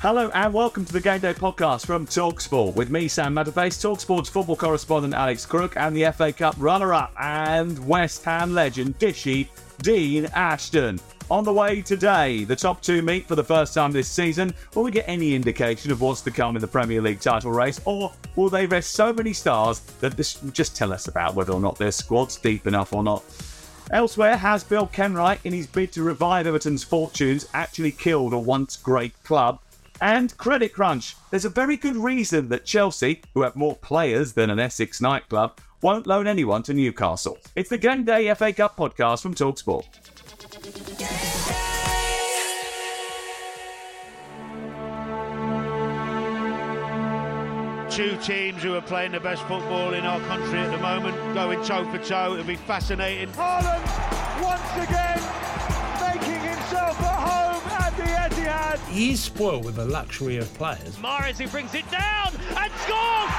Hello and welcome to the Game Day podcast from Talksport with me, Sam Matterface, Talksport's football correspondent Alex Crook, and the FA Cup runner-up and West Ham legend Dishy Dean Ashton. On the way today, the top two meet for the first time this season. Will we get any indication of what's to come in the Premier League title race, or will they rest so many stars that this will just tell us about whether or not their squad's deep enough or not? Elsewhere, has Bill Kenwright, in his bid to revive Everton's fortunes, actually killed a once great club? And credit crunch. There's a very good reason that Chelsea, who have more players than an Essex nightclub, won't loan anyone to Newcastle. It's the Game Day FA Cup podcast from Talksport. two teams who are playing the best football in our country at the moment, going toe for toe. It'll be fascinating. Haaland once again making himself at home at the Etihad. He's spoiled with the luxury of players. Mahrez who brings it down and scores!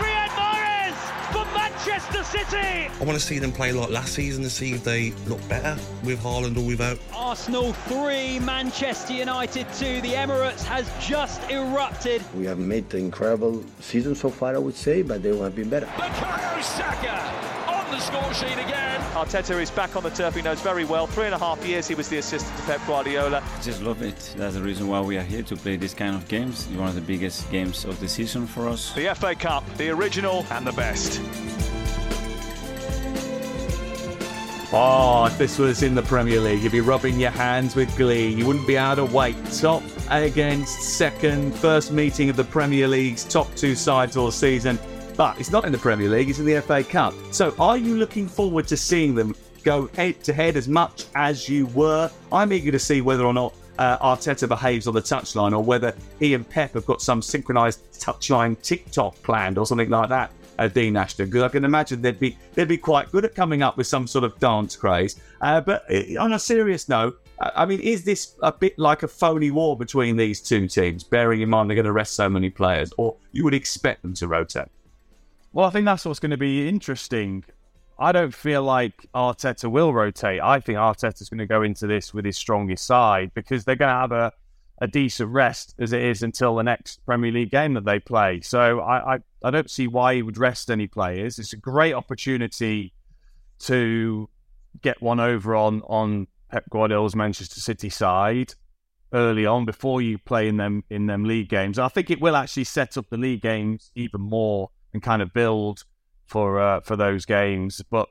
Riyad Mahrez for Manchester City! I want to see them play like last season to see if they look better with Haaland or without. Arsenal 3, Manchester United 2. The Emirates has just erupted. We have made an incredible season so far, I would say, but they will have been better. Bukayo Saka on the score sheet again. Arteta is back on the turf, he knows very well. Three and a half years he was the assistant to Pep Guardiola. I just love it. That's the reason why we are here to play this kind of games. One of the biggest games of the season for us. The FA Cup, the original and the best. Oh, if this was in the Premier League, you'd be rubbing your hands with glee. You wouldn't be able to wait. Top against second, first meeting of the Premier League's top two sides all season. But it's not in the Premier League, it's in the FA Cup. So are you looking forward to seeing them go head to head as much as you were? I'm eager to see whether or not uh, Arteta behaves on the touchline or whether he and Pep have got some synchronised touchline TikTok planned or something like that uh, Dean Ashton because I can imagine they'd be they'd be quite good at coming up with some sort of dance craze. Uh, but uh, on a serious note, I mean, is this a bit like a phony war between these two teams? Bearing in mind they're going to rest so many players, or you would expect them to rotate? Well, I think that's what's going to be interesting. I don't feel like Arteta will rotate. I think Arteta's going to go into this with his strongest side because they're going to have a a decent rest as it is until the next Premier League game that they play. So I, I, I don't see why he would rest any players. It's a great opportunity to get one over on on Pep Guardiola's Manchester City side early on before you play in them in them league games. I think it will actually set up the league games even more and kind of build for uh, for those games. But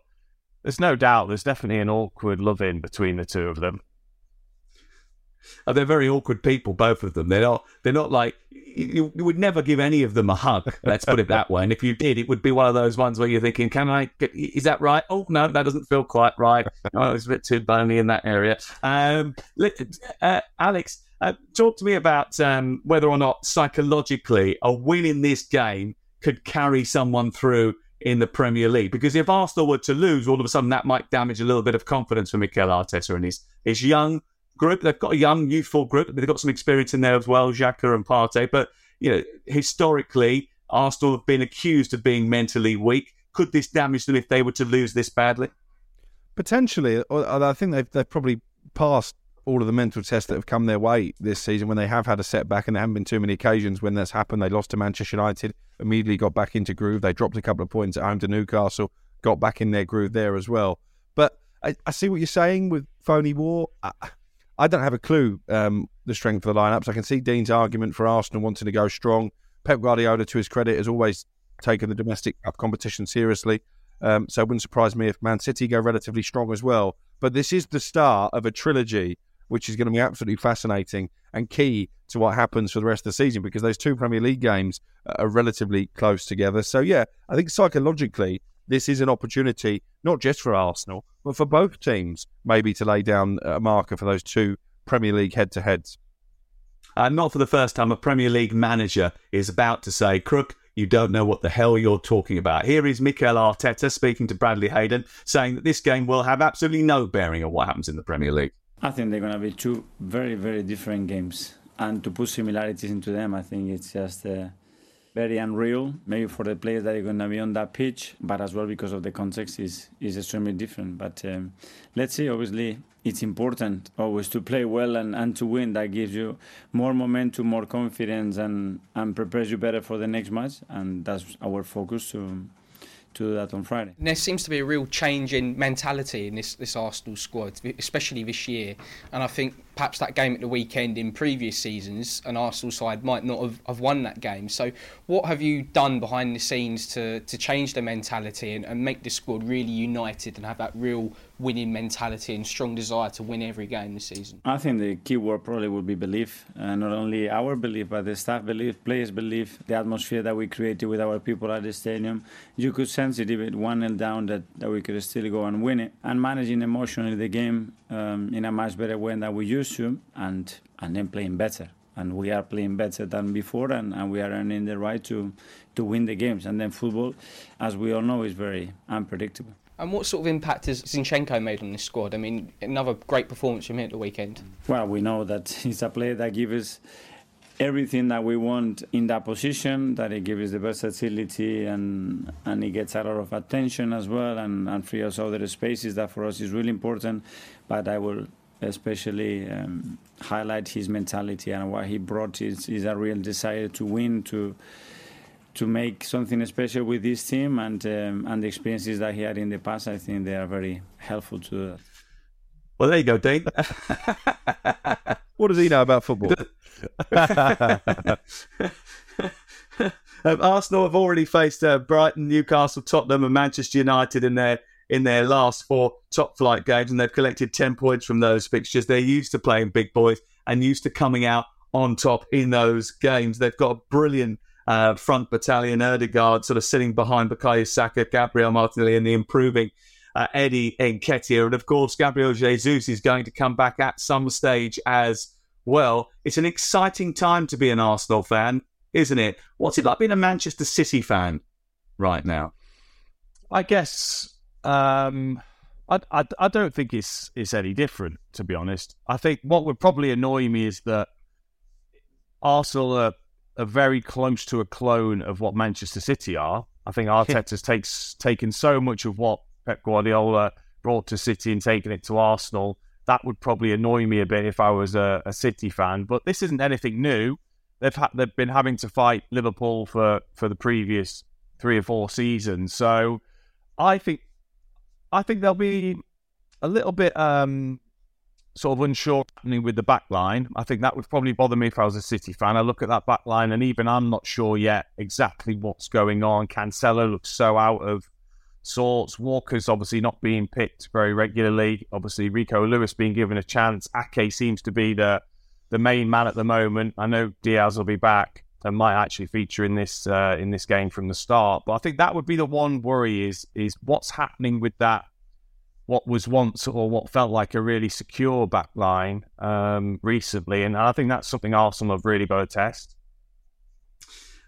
there's no doubt there's definitely an awkward love in between the two of them. Oh, they're very awkward people, both of them. They're not. They're not like you, you, would never give any of them a hug. Let's put it that way. And if you did, it would be one of those ones where you're thinking, "Can I? Get, is that right? Oh no, that doesn't feel quite right. Oh, it's a bit too bony in that area." Um, uh, Alex, uh, talk to me about um, whether or not psychologically a win in this game could carry someone through in the Premier League. Because if Arsenal were to lose, all of a sudden that might damage a little bit of confidence for Mikel Arteta and his his young group. They've got a young, youthful group. They've got some experience in there as well, Xhaka and Partey. But, you know, historically, Arsenal have been accused of being mentally weak. Could this damage them if they were to lose this badly? Potentially. I think they've, they've probably passed all of the mental tests that have come their way this season when they have had a setback and there haven't been too many occasions when that's happened. They lost to Manchester United, immediately got back into groove. They dropped a couple of points at home to Newcastle, got back in their groove there as well. But I, I see what you're saying with phony war. I, I don't have a clue um, the strength of the lineups. I can see Dean's argument for Arsenal wanting to go strong. Pep Guardiola, to his credit, has always taken the domestic cup competition seriously. Um, so it wouldn't surprise me if Man City go relatively strong as well. But this is the start of a trilogy which is going to be absolutely fascinating and key to what happens for the rest of the season because those two Premier League games are relatively close together. So, yeah, I think psychologically, this is an opportunity, not just for Arsenal, but for both teams, maybe to lay down a marker for those two Premier League head to heads. And uh, not for the first time, a Premier League manager is about to say, Crook, you don't know what the hell you're talking about. Here is Mikel Arteta speaking to Bradley Hayden, saying that this game will have absolutely no bearing on what happens in the Premier League. I think they're going to be two very, very different games. And to put similarities into them, I think it's just uh, very unreal, maybe for the players that are going to be on that pitch, but as well because of the context is, is extremely different. But um, let's see, obviously, it's important always to play well and, and to win. That gives you more momentum, more confidence, and, and prepares you better for the next match. And that's our focus to to do that on Friday. There seems to be a real change in mentality in this, this Arsenal squad, especially this year. And I think perhaps that game at the weekend in previous seasons, an Arsenal side might not have, have won that game. So, what have you done behind the scenes to, to change the mentality and, and make the squad really united and have that real winning mentality and strong desire to win every game this season? I think the key word probably would be belief. Uh, not only our belief, but the staff belief, players belief, the atmosphere that we created with our people at the stadium. You could sense it even 1 0 down that, that we could still go and win it. And managing emotionally the game um, in a much better way than we used to, and, and then playing better and we are playing better than before and, and we are earning the right to, to win the games. And then football, as we all know, is very unpredictable. And what sort of impact has Zinchenko made on this squad? I mean, another great performance from him at the weekend. Well, we know that he's a player that gives us everything that we want in that position, that he gives us the versatility and and he gets a lot of attention as well and, and free us other spaces that for us is really important. But I will especially um, highlight his mentality and what he brought is, is a real desire to win, to to make something special with this team, and um, and the experiences that he had in the past. I think they are very helpful to that. Well, there you go, Dean. what does he know about football? um, Arsenal have already faced uh, Brighton, Newcastle, Tottenham, and Manchester United in their in their last four top flight games, and they've collected 10 points from those fixtures. They're used to playing big boys and used to coming out on top in those games. They've got a brilliant uh, front battalion, Odegaard sort of sitting behind Bukayo Saka, Gabriel Martinelli, and the improving uh, Eddie Nketiah. And of course, Gabriel Jesus is going to come back at some stage as well. It's an exciting time to be an Arsenal fan, isn't it? What's it like being a Manchester City fan right now? I guess um, I, I, I don't think it's it's any different, to be honest. I think what would probably annoy me is that Arsenal are, are very close to a clone of what Manchester City are. I think Arteta's takes taken so much of what Pep Guardiola brought to City and taken it to Arsenal. That would probably annoy me a bit if I was a, a City fan. But this isn't anything new. They've ha- they've been having to fight Liverpool for, for the previous three or four seasons. So I think I think they'll be a little bit um, sort of unsure happening with the back line. I think that would probably bother me if I was a City fan. I look at that back line and even I'm not sure yet exactly what's going on. Cancelo looks so out of sorts. Walker's obviously not being picked very regularly. Obviously, Rico Lewis being given a chance. Ake seems to be the the main man at the moment. I know Dias will be back and might actually feature in this uh, in this game from the start. But I think that would be the one worry is is what's happening with that what was once or what felt like a really secure back line um, recently, and I think that's something Arsenal have really got to test.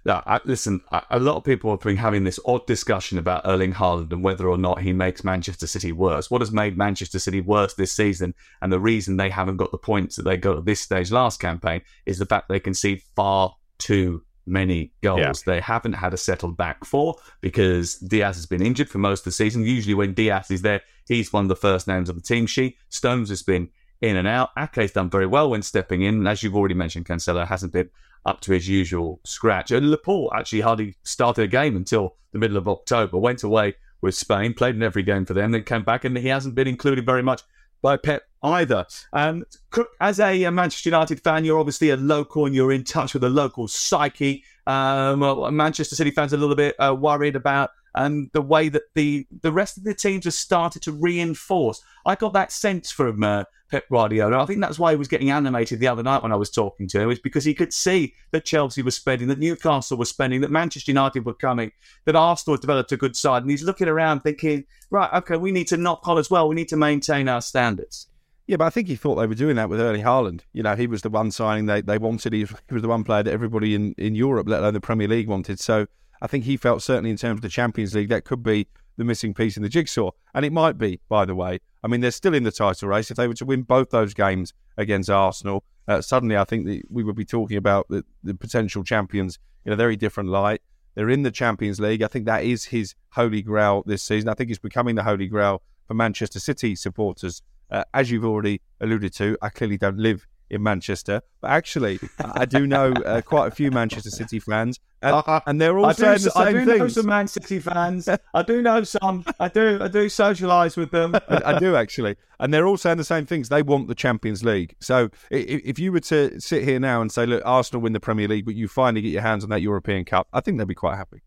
Yeah, I, listen, a lot of people have been having this odd discussion about Erling Haaland and whether or not he makes Manchester City worse. What has made Manchester City worse this season, and the reason they haven't got the points that they got at this stage last campaign, is the fact they concede far too many goals. Yeah. They haven't had a settled back four because Dias has been injured for most of the season. Usually, when Dias is there, he's one of the first names on the team sheet. Stones has been in and out. Ake's done very well when stepping in. And As you've already mentioned, Cancelo hasn't been up to his usual scratch. And Laporte actually hardly started a game until the middle of October. Went away with Spain, played in every game for them, then came back, and he hasn't been included very much by Pep either. Um, as a Manchester United fan, you're obviously a local and you're in touch with the local psyche. Um, Manchester City fans are a little bit uh, worried about and the way that the the rest of the teams have started to reinforce. I got that sense from uh, Pep Guardiola. I think that's why he was getting animated the other night when I was talking to him, is because he could see that Chelsea was spending, that Newcastle was spending, that Manchester United were coming, that Arsenal had developed a good side, and he's looking around thinking, right, okay, we need to knock on as well. We need to maintain our standards. Yeah, but I think he thought they were doing that with Erling Haaland. You know, he was the one signing they, they wanted. He was, he was the one player that everybody in, in Europe, let alone the Premier League, wanted. So I think he felt certainly in terms of the Champions League that could be the missing piece in the jigsaw. And it might be, by the way. I mean, they're still in the title race. If they were to win both those games against Arsenal, uh, suddenly I think that we would be talking about the, the potential champions in a very different light. They're in the Champions League. I think that is his holy grail this season. I think it's becoming the holy grail for Manchester City supporters. Uh, as you've already alluded to, I clearly don't live in Manchester. But actually, I do know uh, quite a few Manchester City fans, and, and they're all saying the same I do things. know some Man City fans. I do know some. I do. I do socialise with them. I, I, do actually, and they're all saying the same things. They want the Champions League. So if, if you were to sit here now and say, "Look, Arsenal win the Premier League," but you finally get your hands on that European Cup, I think they'd be quite happy.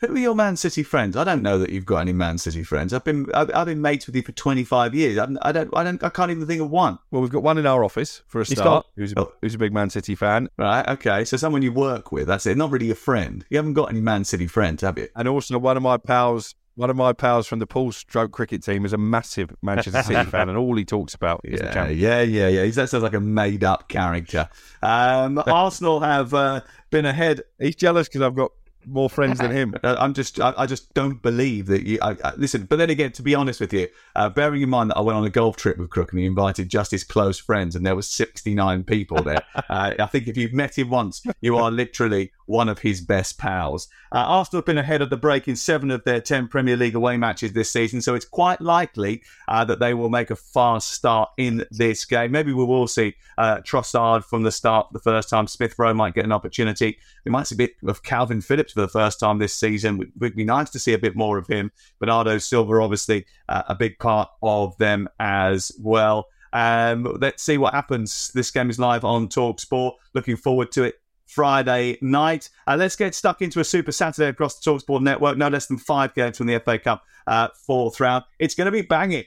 Who are your Man City friends? I don't know that you've got any Man City friends. I've been I've, I've been mates with you for twenty five years. I, I, don't I don't I can't even think of one. Well, we've got one in our office for a start. Who's, a, who's a big Man City fan? Right. Okay. So someone you work with. That's it. Not really a friend. You haven't got any Man City friends, have you? And also one of my pals. One of my pals from the Paul Stroke cricket team is a massive Manchester City fan, and all he talks about is yeah, the champions. Yeah, yeah, yeah. That sounds like a made-up character. Um, Arsenal have uh, been ahead. He's jealous because I've got more friends than him. I'm just, I, I, just don't believe that you. I, I, listen, but then again, to be honest with you, uh, bearing in mind that I went on a golf trip with Crook and he invited just his close friends, and there was 69 people there. uh, I think if you've met him once, you are literally one of his best pals. Uh, Arsenal have been ahead of the break in seven of their 10 Premier League away matches this season, so it's quite likely uh, that they will make a fast start in this game. Maybe we will see uh, Trossard from the start the first time. Smith Rowe might get an opportunity. We might see a bit of Calvin Phillips for the first time this season. It would be nice to see a bit more of him. Bernardo Silva, obviously, uh, a big part of them as well. Um, let's see what happens. This game is live on Talk Sport. Looking forward to it. Friday night. Uh, let's get stuck into a Super Saturday across the Talksport network. No less than five games from the FA Cup uh, fourth round. It's going to be banging.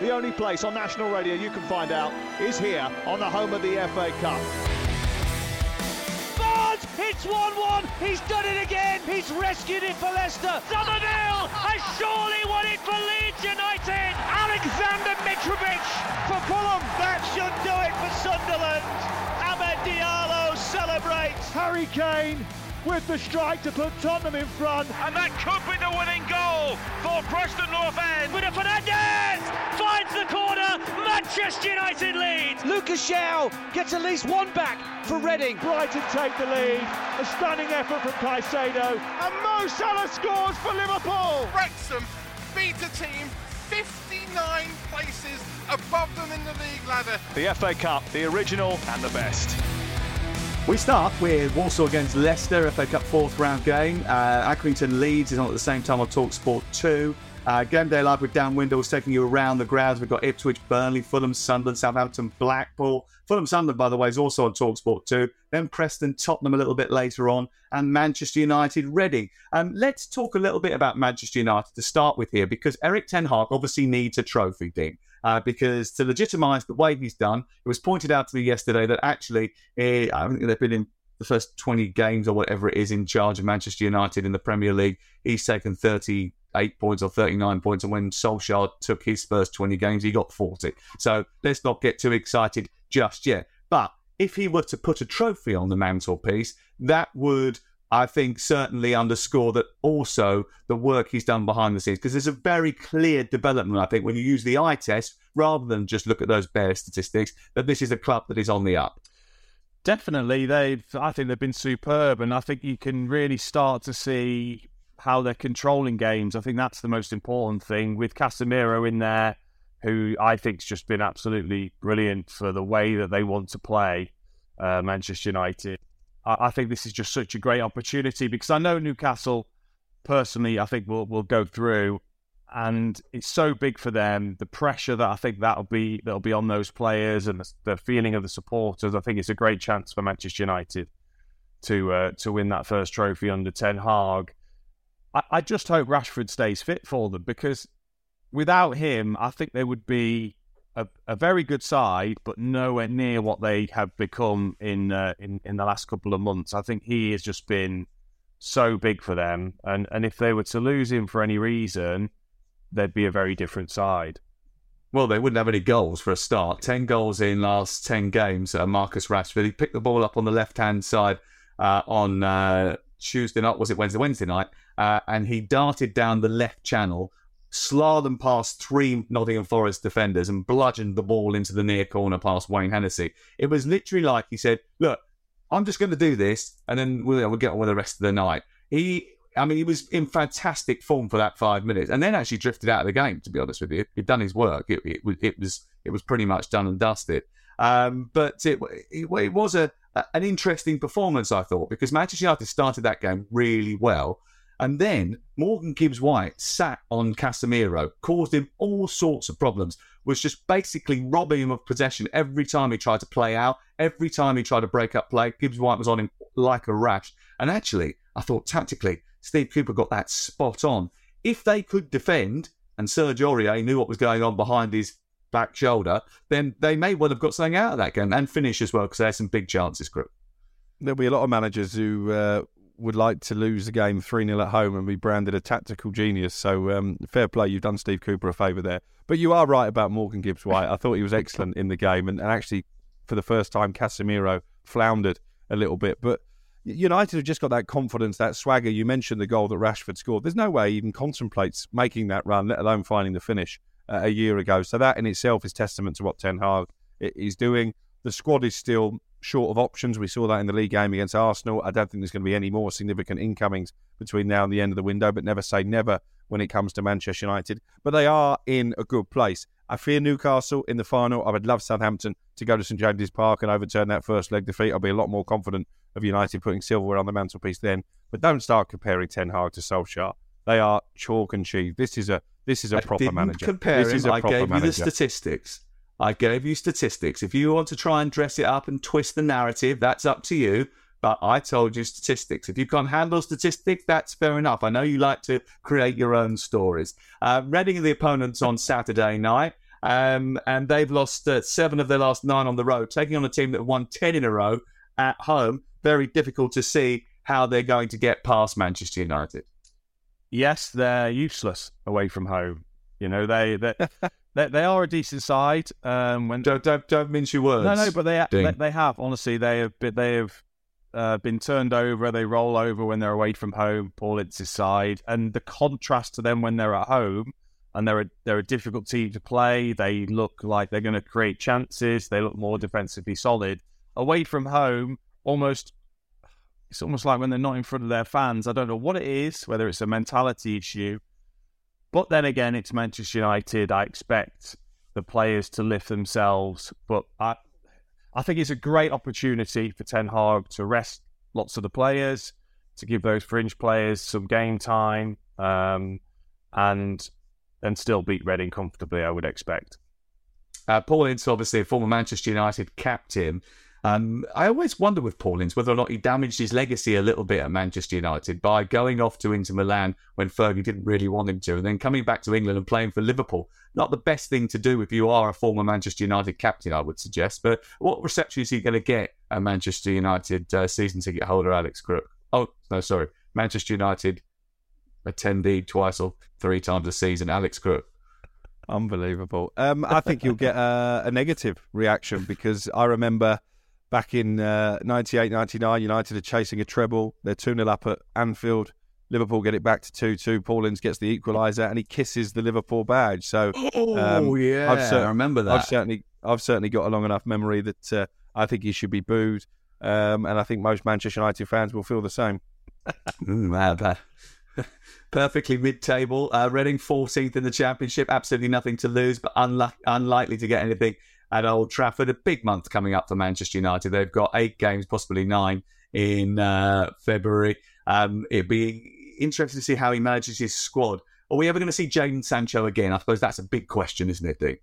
The only place on national radio you can find out is here on the home of the FA Cup. It's 1-1. He's done it again. He's rescued it for Leicester. Summerville has surely won it for Leeds United. Alexander Mitrovic for Fulham. That should do it for Sunderland. Amad Diallo celebrates. Harry Kane with the strike to put Tottenham in front. And that could be the winning goal for Preston North End. Bruno Fernandes finds the corner. Manchester United lead. Lucas João gets at least one back for Reading. Brighton take the lead. A stunning effort from Caicedo. And Mo Salah scores for Liverpool. Wrexham beat a team 59 places above them in the league ladder. The FA Cup, the original and the best. We start with Walsall against Leicester, FA Cup fourth round game. Uh, Accrington Leeds is on at the same time on Talk Sport 2. Uh, game day live with Dan Windles taking you around the grounds. We've got Ipswich, Burnley, Fulham, Sunderland, Southampton, Blackpool. Fulham, Sunderland, by the way, is also on Talksport 2. Then Preston, Tottenham a little bit later on, and Manchester United, Reading. Um, let's talk a little bit about Manchester United to start with here, because Erik Ten Hag obviously needs a trophy, Dean. Uh, because to legitimise the way he's done, it was pointed out to me yesterday that actually, eh, I think they've been in the first 20 games or whatever it is in charge of Manchester United in the Premier League. He's taken 38 points or 39 points. And when Solskjaer took his first 20 games, he got 40. So let's not get too excited just yet. But if he were to put a trophy on the mantelpiece, that would I think certainly underscore that also the work he's done behind the scenes because there's a very clear development. I think when you use the eye test rather than just look at those bare statistics, that this is a club that is on the up. Definitely, they've. I think they've been superb, and I think you can really start to see how they're controlling games. I think that's the most important thing with Casemiro in there, who I think's just been absolutely brilliant for the way that they want to play uh, Manchester United. I, I think this is just such a great opportunity because I know Newcastle personally. I think will will go through, and it's so big for them. The pressure that I think that'll be that'll be on those players and the, the feeling of the supporters. I think it's a great chance for Manchester United to uh, to win that first trophy under Ten Hag. I, I just hope Rashford stays fit for them because without him, I think they would be a, a very good side, but nowhere near what they have become in uh, in in the last couple of months. I think he has just been so big for them, and and if they were to lose him for any reason, they'd be a very different side. Well, they wouldn't have any goals for a start. Ten goals in last ten games. Uh, Marcus Rashford. He picked the ball up on the left hand side uh, on uh, Tuesday night. Was it Wednesday? Wednesday night, uh, and he darted down the left channel slalom past three Nottingham Forest defenders and bludgeoned the ball into the near corner past Wayne Hennessy. It was literally like he said, "Look, I'm just going to do this, and then we'll, we'll get on with the rest of the night." He, I mean, he was in fantastic form for that five minutes, and then actually drifted out of the game. To be honest with you, he'd done his work. It, it, it was it was pretty much done and dusted. Um, but it, it, it was a an interesting performance, I thought, because Manchester United started that game really well. And then Morgan Gibbs White sat on Casemiro, caused him all sorts of problems, was just basically robbing him of possession every time he tried to play out, every time he tried to break up play. Gibbs White was on him like a rash. And actually, I thought tactically, Steve Cooper got that spot on. If they could defend, and Serge Aurier knew what was going on behind his back shoulder, then they may well have got something out of that game and finish as well because they had some big chances, Crook. There'll be a lot of managers who uh, would like to lose the game 3 0 at home and be branded a tactical genius. So, um, fair play. You've done Steve Cooper a favour there. But you are right about Morgan Gibbs White. I thought he was excellent in the game. And, and actually, for the first time, Casemiro floundered a little bit. But United have just got that confidence, that swagger. You mentioned the goal that Rashford scored. There's no way he even contemplates making that run, let alone finding the finish uh, a year ago. So, that in itself is testament to what Ten Hag is doing. The squad is still short of options. We saw that in the league game against Arsenal. I don't think there's going to be any more significant incomings between now and the end of the window, but never say never when it comes to Manchester United. But they are in a good place. I fear Newcastle in the final. I would love Southampton to go to St James's Park and overturn that first leg defeat. I'll be a lot more confident of United putting silverware on the mantelpiece then. But don't start comparing Ten Hag to Solskjaer. They are chalk and cheese. This is a this is a I proper manager. Compare this him. is a I proper gave manager. you the statistics. I gave you statistics. If you want to try and dress it up and twist the narrative, that's up to you. But I told you statistics. If you can't handle statistics, that's fair enough. I know you like to create your own stories. Uh, Reading the opponents on Saturday night, um, and they've lost uh, seven of their last nine on the road, taking on a team that won 10 in a row at home. Very difficult to see how they're going to get past Manchester United. Yes, they're useless away from home. You know, they they they, they are a decent side. Um, when don't don't, don't mince your words. No, no, but they Ding. they, they have honestly they have been, they have uh, been turned over. They roll over when they're away from home. Paul Ince's side, and the contrast to them when they're at home, and they're a, they're a difficult team to play. They look like they're going to create chances. They look more defensively solid. Away from home, almost it's almost like when they're not in front of their fans. I don't know what it is, whether it's a mentality issue. But then again, it's Manchester United. I expect the players to lift themselves. But I, I think it's a great opportunity for Ten Hag to rest lots of the players, to give those fringe players some game time, um, and and still beat Reading comfortably. I would expect. Uh, Paul Ince, obviously a former Manchester United captain. Um, I always wonder with Paul Ince whether or not he damaged his legacy a little bit at Manchester United by going off to Inter Milan when Fergie didn't really want him to, and then coming back to England and playing for Liverpool. Not the best thing to do if you are a former Manchester United captain, I would suggest. But what reception is he going to get at Manchester United uh, season ticket holder Alex Crook? Oh, no, sorry. Manchester United attendee twice or three times a season, Alex Crook. Unbelievable. Um, I think you'll get a, a negative reaction because I remember back in uh, 98 99, United are chasing a treble. They're 2 0 up at Anfield. Liverpool get it back to 2 2. Paul Ince gets the equaliser and he kisses the Liverpool badge. So, oh, yeah. I've cer- I remember that. I've certainly, I've certainly got a long enough memory that uh, I think he should be booed. Um, and I think most Manchester United fans will feel the same. mm, wow, perfectly mid-table. Uh, Reading 14th in the Championship, absolutely nothing to lose, but unlu- unlikely to get anything at Old Trafford. A big month coming up for Manchester United. They've got eight games, possibly nine, in uh, February. Um, it'd be interesting to see how he manages his squad. Are we ever going to see Jadon Sancho again? I suppose that's a big question, isn't it, Dick?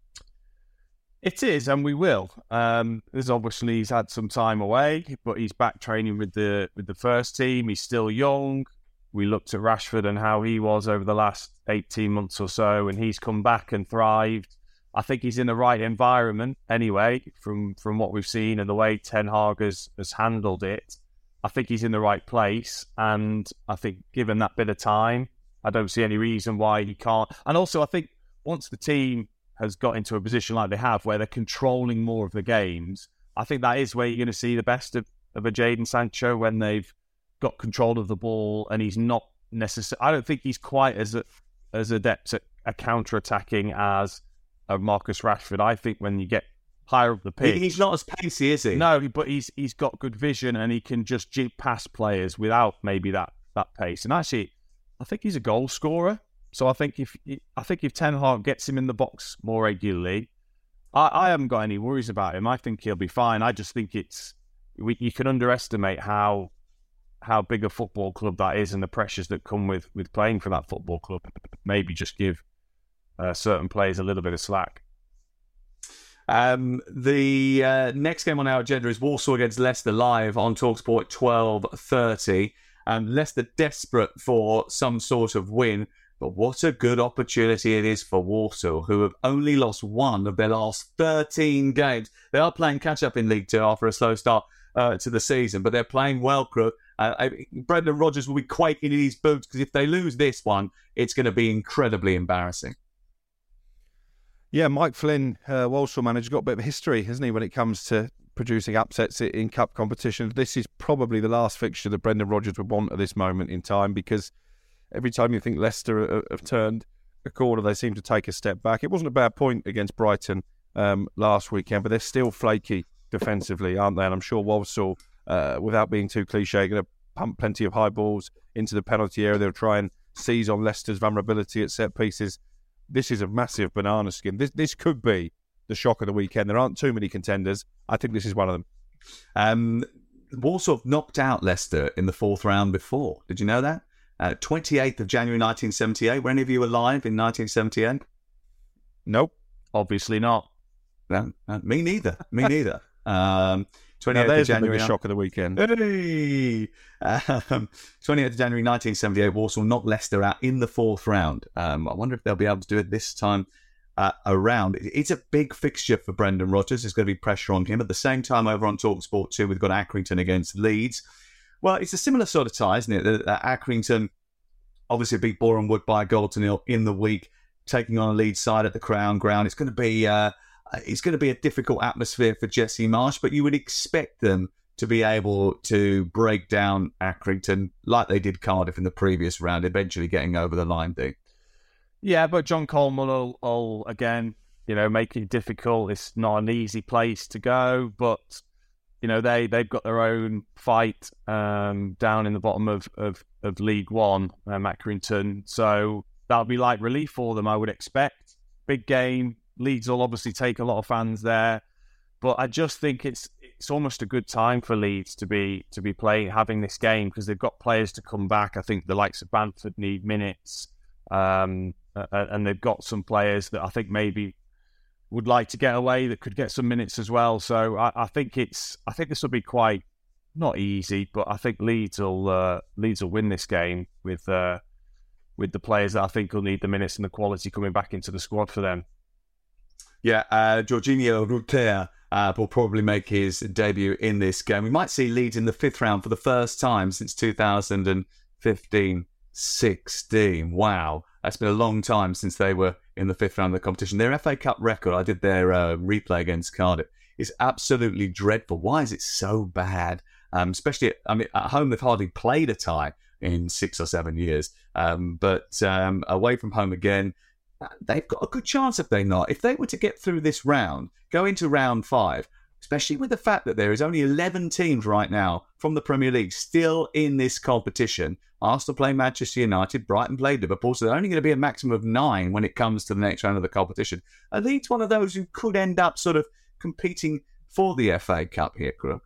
It is, and we will. Um, there's obviously he's had some time away, but he's back training with the with the first team. He's still young. We looked at Rashford and how he was over the last 18 months or so, and he's come back and thrived. I think he's in the right environment anyway, from from what we've seen and the way Ten Hag has, has handled it. I think he's in the right place, and I think given that bit of time, I don't see any reason why he can't. And also, I think once the team has got into a position like they have, where they're controlling more of the games, I think that is where you're going to see the best of, of a Jadon Sancho when they've got control of the ball and he's not necessarily. I don't think he's quite as a, as adept at a counter attacking as a Marcus Rashford. I think when you get higher up the pitch, he's not as pacey, is he? No, but he's he's got good vision and he can just jig past players without maybe that that pace. And actually, I think he's a goal scorer. So I think if I think if Ten Hag gets him in the box more regularly, I, I haven't got any worries about him. I think he'll be fine. I just think it's we, you can underestimate how how big a football club that is and the pressures that come with with playing for that football club. Maybe just give uh, certain players a little bit of slack. Um, the uh, next game on our agenda is Walsall against Leicester live on Talksport twelve thirty. Um, Leicester desperate for some sort of win. But what a good opportunity it is for Walsall, who have only lost one of their last 13 games. They are playing catch up in League Two after a slow start uh, to the season, but they're playing well, Crook. Uh, Brendan Rodgers will be quaking in his boots because if they lose this one, it's going to be incredibly embarrassing. Yeah, Mike Flynn, uh, Walsall manager, got a bit of history, hasn't he, when it comes to producing upsets in cup competitions. This is probably the last fixture that Brendan Rodgers would want at this moment in time because every time you think Leicester have turned a corner, they seem to take a step back. It wasn't a bad point against Brighton um, last weekend, but they're still flaky defensively, aren't they? And I'm sure Walsall, uh, without being too cliche, going to pump plenty of high balls into the penalty area. They'll try and seize on Leicester's vulnerability at set pieces. This is a massive banana skin. This this could be the shock of the weekend. There aren't too many contenders. I think this is one of them. Um, Walsall knocked out Leicester in the fourth round before. Did you know that? Uh, 28th of January 1978. Were any of you alive in 1978? Nope. Obviously not. No, no me neither. Me neither. Um, 28th now, of January. The shock of the weekend. Hey! Um, 28th of January 1978, Walsall knocked Leicester out in the fourth round. Um, I wonder if they'll be able to do it this time uh, around. It's a big fixture for Brendan Rodgers. There's going to be pressure on him. At the same time, over on Talksport 2, we've got Accrington against Leeds. Well, it's a similar sort of tie, isn't it? Accrington obviously beat Boreham Wood by a goal to nil in the week, taking on a lead side at the Crown Ground. It's going to be uh, it's going to be a difficult atmosphere for Jesse Marsch, but you would expect them to be able to break down Accrington like they did Cardiff in the previous round, eventually getting over the line. Thing. Yeah, but John Coleman will, will again, you know, make it difficult. It's not an easy place to go, but you know they they've got their own fight um, down in the bottom of of, of League One, um, Accrington. So that'll be like relief for them, I would expect. Big game. Leeds will obviously take a lot of fans there, but I just think it's it's almost a good time for Leeds to be to be playing having this game because they've got players to come back. I think the likes of Bamford need minutes. Um, and they've got some players that I think maybe would like to get away that could get some minutes as well. So I, I think it's I think this will be quite not easy, but I think Leeds will uh, Leeds will win this game with uh, with the players that I think will need the minutes and the quality coming back into the squad for them. Yeah, uh, Georginio Rutter uh, will probably make his debut in this game. We might see Leeds in the fifth round for the first time since 2015 16. Wow. That's been a long time since they were in the fifth round of the competition. Their FA Cup record, I did their uh, replay against Cardiff, is absolutely dreadful. Why is it so bad? Um, especially, at, I mean, at home they've hardly played a tie in six or seven years. Um, but um, away from home again, they've got a good chance if they not. If they were to get through this round, go into round five, especially with the fact that there is only 11 teams right now from the Premier League still in this competition. Arsenal play Manchester United, Brighton play Liverpool, so they're only going to be a maximum of nine when it comes to the next round of the competition. Are Leeds one of those who could end up sort of competing for the FA Cup here, Crook?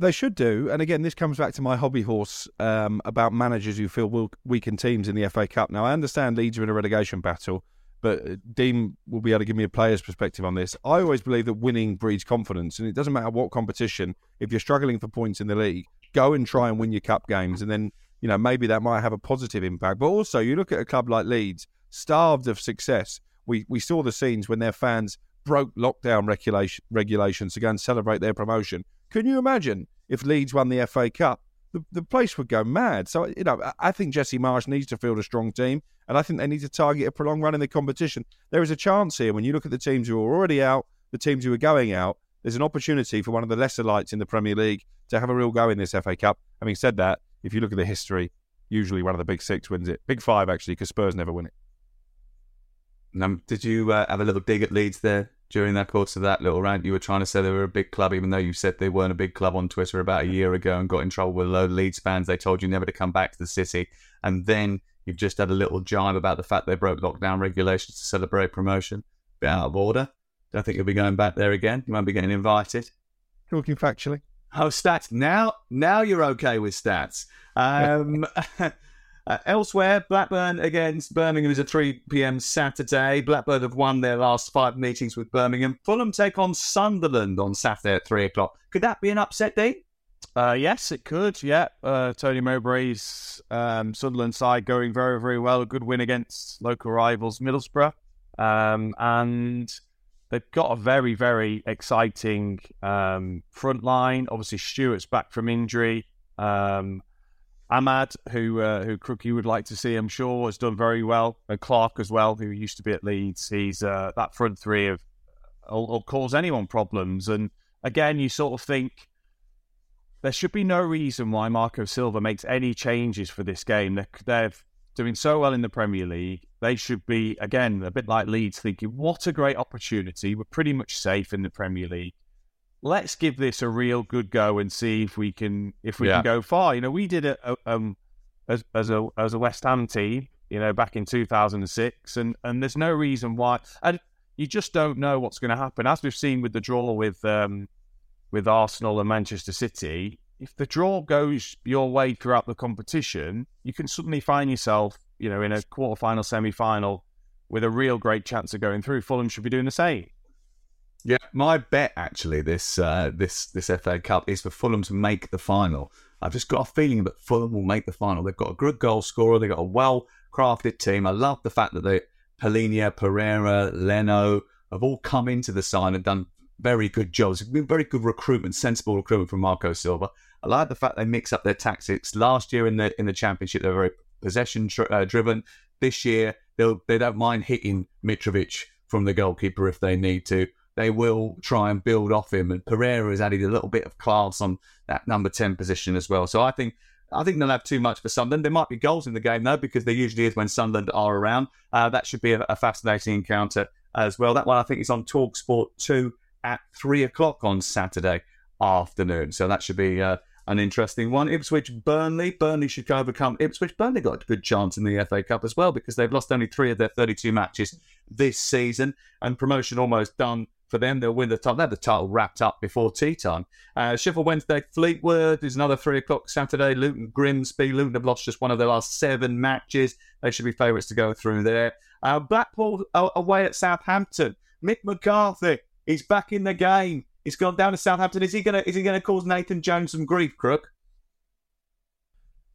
They should do. And again, this comes back to my hobby horse um, about managers who feel weakened teams in the FA Cup. Now, I understand Leeds are in a relegation battle, but uh, Dean will be able to give me a player's perspective on this. I always believe that winning breeds confidence, and it doesn't matter what competition. If you're struggling for points in the league, go and try and win your cup games, and then you know maybe that might have a positive impact. But also, you look at a club like Leeds, starved of success. We we saw the scenes when their fans broke lockdown regulation, regulations to go and celebrate their promotion. Can you imagine if Leeds won the FA Cup? The, the place would go mad. So, you know, I think Jesse Marsch needs to field a strong team, and I think they need to target a prolonged run in the competition. There is a chance here when you look at the teams who are already out, the teams who are going out, there's an opportunity for one of the lesser lights in the Premier League to have a real go in this FA Cup. Having said that, if you look at the history, usually one of the big six wins it. Big five, actually, because Spurs never win it. Um, did you uh, have a little dig at Leeds there during that course of that little rant? You were trying to say they were a big club, even though you said they weren't a big club on Twitter about a year ago and got in trouble with a load of Leeds fans. They told you never to come back to the city. And then you've just had a little jibe about the fact they broke lockdown regulations to celebrate promotion. Bit out of order. Don't think you'll be going back there again. You won't be getting invited. Talking factually. Oh, stats. Now, now you're okay with stats. Um, Uh, elsewhere, Blackburn against Birmingham is a 3 pm Saturday. Blackburn have won their last five meetings with Birmingham. Fulham take on Sunderland on Saturday at 3 o'clock. Could that be an upset, Dean? Uh, yes, it could. Yeah, uh, Tony Mowbray's um, Sunderland side going very, very well. A good win against local rivals Middlesbrough, um, and they've got a very, very exciting um, front line. Obviously, Stewart's back from injury. Um, Amad, who uh, who Crookie would like to see, I'm sure, has done very well. And Clarke as well, who used to be at Leeds. He's uh, that front three of will, will cause anyone problems. And again, you sort of think there should be no reason why Marco Silva makes any changes for this game. They're, they're doing so well in the Premier League. They should be again a bit like Leeds, thinking, "What a great opportunity! We're pretty much safe in the Premier League." let's give this a real good go and see if we can if we yeah. can go far. You know, we did it um, as as a as a West Ham team, you know, back in 2006, and and there's no reason why. And you just don't know what's going to happen, as we've seen with the draw with um, with Arsenal and Manchester City. If the draw goes your way throughout the competition, you can suddenly find yourself, you know, in a quarter-final, semi-final with a real great chance of going through. Fulham should be doing the same. Yeah, my bet actually this uh, this this FA Cup is for Fulham to make the final. I've just got a feeling that Fulham will make the final. They've got a good goal scorer. They've got a well crafted team. I love the fact that they Palhinha, Pereira, Leno have all come into the side and done very good jobs. Very good recruitment, sensible recruitment from Marco Silva. I like the fact they mix up their tactics. Last year in the in the championship, they were very possession uh, driven. This year, they they don't mind hitting Mitrovic from the goalkeeper if they need to they will try and build off him. And Pereira has added a little bit of class on that number 10 position as well. So I think I think they'll have too much for Sunderland. There might be goals in the game, though, because there usually is when Sunderland are around. Uh, that should be a, a, fascinating encounter as well. That one, I think, is on Talk Sport 2 at 3 o'clock on Saturday afternoon. So that should be uh, an interesting one. Ipswich Burnley. Burnley should overcome Ipswich. Burnley got a good chance in the FA Cup as well because they've lost only three of their 32 matches this season and promotion almost done for them. They'll win the title. They have the title wrapped up before tea time. Uh, Sheffield Wednesday, Fleetwood is another three o'clock Saturday. Luton Grimsby. Luton have lost just one of their last seven matches. They should be favourites to go through there. Uh, Blackpool away at Southampton. Mick McCarthy, he's back in the game. He's gone down to Southampton. Is he gonna is he gonna cause Nathan Jones some grief, Crook?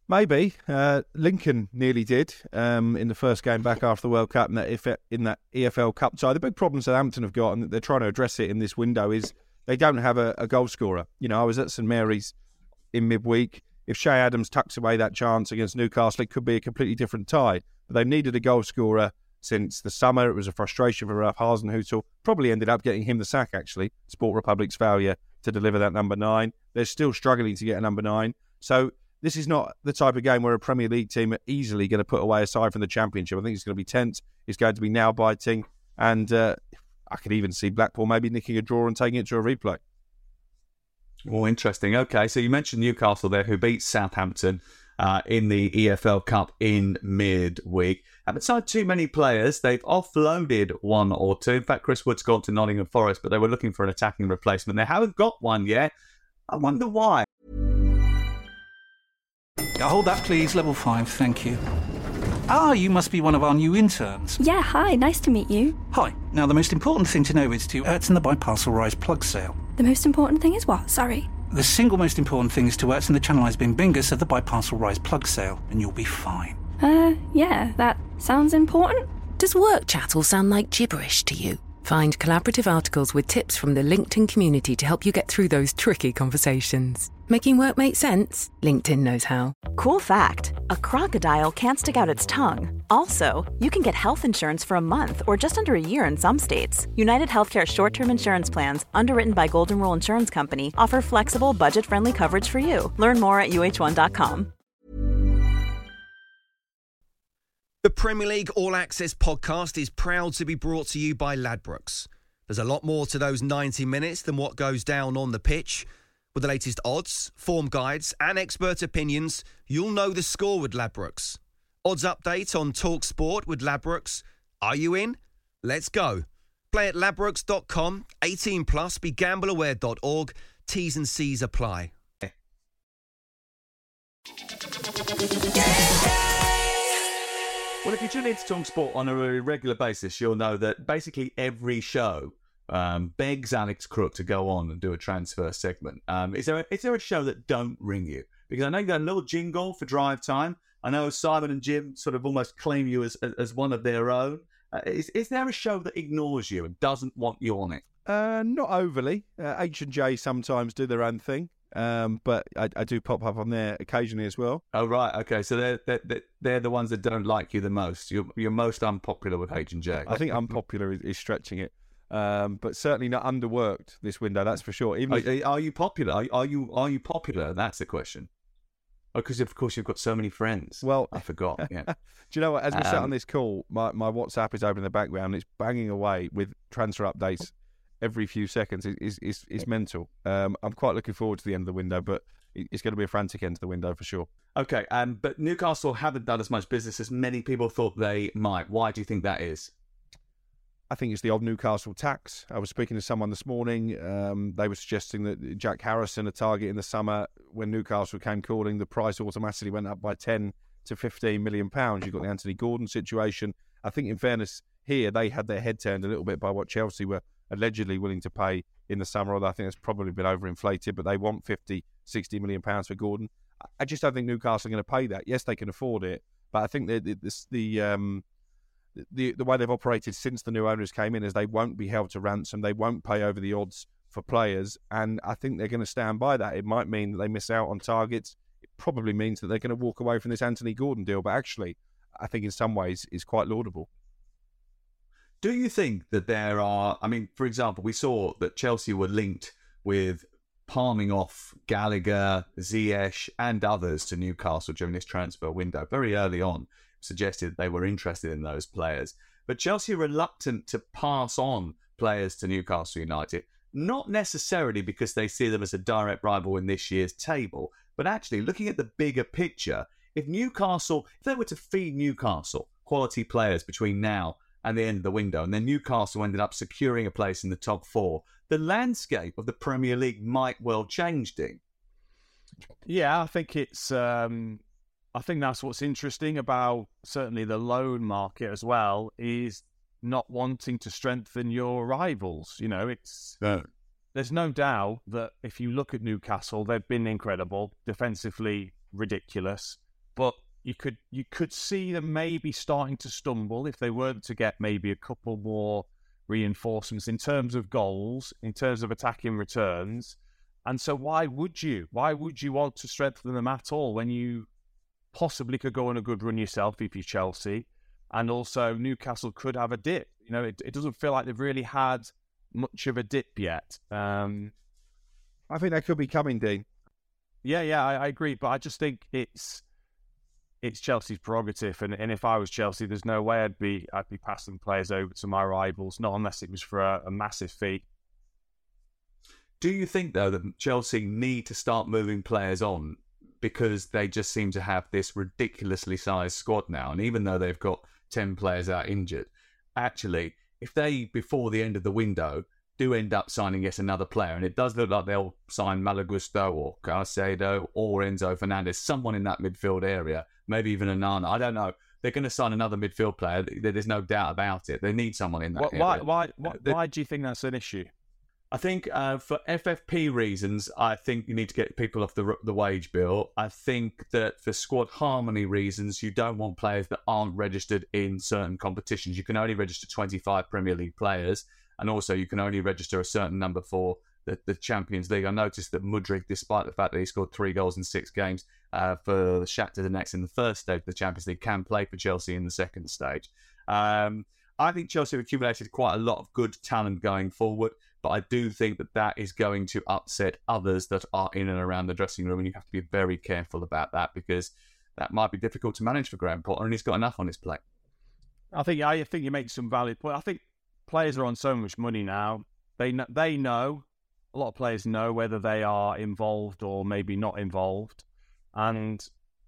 Maybe uh, Lincoln nearly did um, in the first game back after the World Cup in that, in that EFL Cup tie. The big problem Southampton have got, and that they're trying to address it in this window, is they don't have a, a goal scorer. You know, I was at St Mary's in midweek. If Che Adams tucks away that chance against Newcastle, it could be a completely different tie. But they've needed a goal scorer since the summer. It was a frustration for Ralph Hasenhüttl. Probably ended up getting him the sack, actually. Sport Republic's failure to deliver that number nine. They're still struggling to get a number nine. So this is not the type of game where a Premier League team are easily going to put away aside from the Championship. I think it's going to be tense. It's going to be nail biting, and uh, I could even see Blackpool maybe nicking a draw and taking it to a replay. Oh, interesting. Okay, so you mentioned Newcastle there, who beat Southampton uh, in the EFL Cup in midweek. Haven't signed too many players. They've offloaded one or two. In fact, Chris Wood's gone to Nottingham Forest, but they were looking for an attacking replacement. They haven't got one yet. I wonder why. Yeah, hold that, please. Level 5, thank you. Ah, you must be one of our new interns. Yeah, hi, nice to meet you. Hi. Now, the most important thing to know is to Ertzen the Biparcel Rise plug sale. The most important thing is what? Sorry. The single most important thing is to Ertzen the Channelized Bing Bingus of the Biparcel Rise plug sale, and you'll be fine. Uh, yeah, that sounds important. Does work chat all sound like gibberish to you? Find collaborative articles with tips from the LinkedIn community to help you get through those tricky conversations. Making work make sense? LinkedIn knows how. Cool fact a crocodile can't stick out its tongue. Also, you can get health insurance for a month or just under a year in some states. United Healthcare short term insurance plans, underwritten by Golden Rule Insurance Company, offer flexible, budget friendly coverage for you. Learn more at uhone.com. The Premier League All Access podcast is proud to be brought to you by Ladbrokes. There's a lot more to those 90 minutes than what goes down on the pitch. With the latest odds, form guides, and expert opinions, you'll know the score with Ladbrokes. Odds update on Talk Sport with Ladbrokes. Are you in? Let's go. Play at ladbrokes.com, 18 plus, begambleaware.org. T's and C's apply. Well, if you tune into Talk Sport on a regular basis, you'll know that basically every show um, begs Alex Crook to go on and do a transfer segment. Um, is there a, is there a show that don't ring you? Because I know you got a little jingle for drive time. I know Simon and Jim sort of almost claim you as as one of their own. Uh, is is there a show that ignores you and doesn't want you on it? Uh, not overly. Uh, H and J sometimes do their own thing, um, but I, I, do pop up on there occasionally as well. Oh right, okay. So they're they're, they're the ones that don't like you the most. You're you're most unpopular with H and J. I think unpopular is, is stretching it. Um, but certainly not underworked this window. That's for sure. Even are, if... are you popular? Are, are, you are you popular? That's the question. Oh, because of course you've got so many friends. Well, I forgot. Yeah. Do you know what? As we um, sat on this call, my, my WhatsApp is open in the background. It's banging away with transfer updates every few seconds. It's it's, it's mental. Um, I'm quite looking forward to the end of the window, but it's going to be a frantic end to the window for sure. Okay, um, but Newcastle haven't done as much business as many people thought they might. Why do you think that is? I think it's the old Newcastle tax. I was speaking to someone this morning. Um, they were suggesting that Jack Harrison, a target in the summer, when Newcastle came calling, the price automatically went up by 10 to 15 million pounds. You've got the Anthony Gordon situation. I think, in fairness, here they had their head turned a little bit by what Chelsea were allegedly willing to pay in the summer, although I think it's probably been overinflated, but they want 50, 60 million pounds for Gordon. I just don't think Newcastle are going to pay that. Yes, they can afford it, but I think that the, the, the um, the the way they've operated since the new owners came in is they won't be held to ransom. They won't pay over the odds for players, and I think they're going to stand by that. It might mean that they miss out on targets. It probably means that they're going to walk away from this Anthony Gordon deal. But actually, I think in some ways is quite laudable. Do you think that there are? I mean, for example, we saw that Chelsea were linked with palming off Gallagher, Ziyech, and others to Newcastle during this transfer window very early on suggested they were interested in those players. But Chelsea are reluctant to pass on players to Newcastle United, not necessarily because they see them as a direct rival in this year's table, but actually looking at the bigger picture. If Newcastle, if they were to feed Newcastle quality players between now and the end of the window, and then Newcastle ended up securing a place in the top four, the landscape of the Premier League might well change, Dean. Yeah, I think it's um, I think that's what's interesting about certainly the loan market as well is not wanting to strengthen your rivals. You know, it's no. there's no doubt that if you look at Newcastle, they've been incredible, defensively ridiculous, but you could you could see them maybe starting to stumble if they weren't to get maybe a couple more reinforcements in terms of goals, in terms of attacking returns. And so why would you? Why would you want to strengthen them at all when you possibly could go on a good run yourself if you're Chelsea. And also, Newcastle could have a dip. You know, it, it doesn't feel like they've really had much of a dip yet. Um, I think that could be coming, Dean. Yeah, yeah, I, I, agree. But I just think it's it's Chelsea's prerogative, and, and if I was Chelsea, there's no way I'd be I'd be passing players over to my rivals, not unless it was for a, a massive fee. Do you think though that Chelsea need to start moving players on because they just seem to have this ridiculously sized squad now. And even though they've got 10 players out injured, actually, if they, before the end of the window, do end up signing yet another player, and it does look like they'll sign Malo Gusto or Caicedo or Enzo Fernandez, someone in that midfield area, maybe even Anana. I don't know. They're going to sign another midfield player. There's no doubt about it. They need someone in that. Why? area. Why? Uh, why, why, why do you think that's an issue? I think uh, for FFP reasons, I think you need to get people off the the wage bill. I think that for squad harmony reasons, you don't want players that aren't registered in certain competitions. You can only register 25 Premier League players, and also you can only register a certain number for the, the Champions League. I noticed that Mudryk, despite the fact that he scored three goals in six games uh, for Shakhtar Donetsk in the first stage of the Champions League, can play for Chelsea in the second stage. Um, I think Chelsea have accumulated quite a lot of good talent going forward, but I do think that that is going to upset others that are in and around the dressing room, and you have to be very careful about that because that might be difficult to manage for Graham Potter, and he's got enough on his plate. I think I think you make some valid point. I think players are on so much money now; they know, they know a lot of players know whether they are involved or maybe not involved, and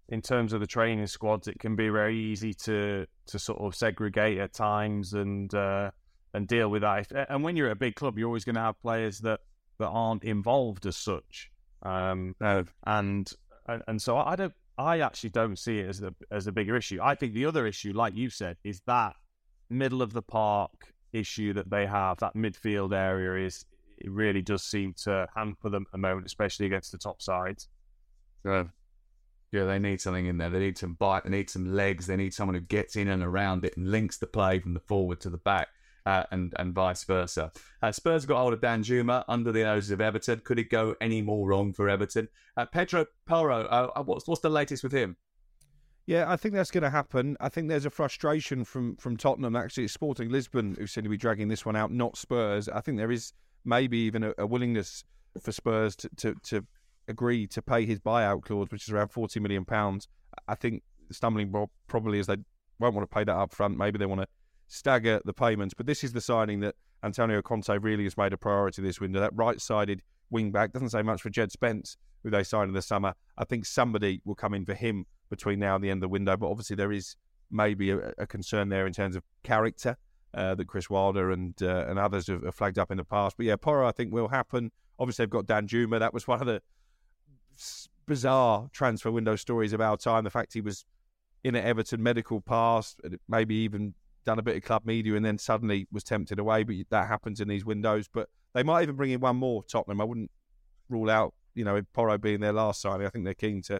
in terms of the training squads, it can be very easy to to sort of segregate at times and uh, and deal with that. And when you're at a big club, you're always going to have players that, that aren't involved as such. Um, and, and and so I don't. I actually don't see it as a as a bigger issue. I think the other issue, like you said, is that middle of the park issue that they have. That midfield area is it really does seem to hamper them at the moment, especially against the top sides. Yeah. Yeah, they need something in there. They need some bite. They need some legs. They need someone who gets in and around it and links the play from the forward to the back, uh, and and vice versa. Uh, Spurs got hold of Danjuma under the noses of Everton. Could it go any more wrong for Everton? Uh, Pedro Porro, uh, what's what's the latest with him? Yeah, I think that's going to happen. I think there's a frustration from from Tottenham. Actually, it's Sporting Lisbon who seem to be dragging this one out, not Spurs. I think there is maybe even a, a willingness for Spurs to, to, to agree to pay his buyout clause, which is around forty million pounds. I think stumbling block probably is they won't want to pay that up front. Maybe they want to stagger the payments. But this is the signing that Antonio Conte really has made a priority this window. That right-sided wing back doesn't say much for Jed Spence, who they signed in the summer. I think somebody will come in for him between now and the end of the window. But obviously there is maybe a, a concern there in terms of character. Uh, that Chris Wilder and uh, and others have, have, flagged up in the past. But yeah, Porro I think will happen. Obviously, they've got Danjuma. That was one of the bizarre transfer window stories of our time. The fact he was in an Everton medical pass, maybe even done a bit of club media, and then suddenly was tempted away. But that happens in these windows. But they might even bring in one more Tottenham. I wouldn't rule out, you know, Porro being their last signing. I think they're keen to,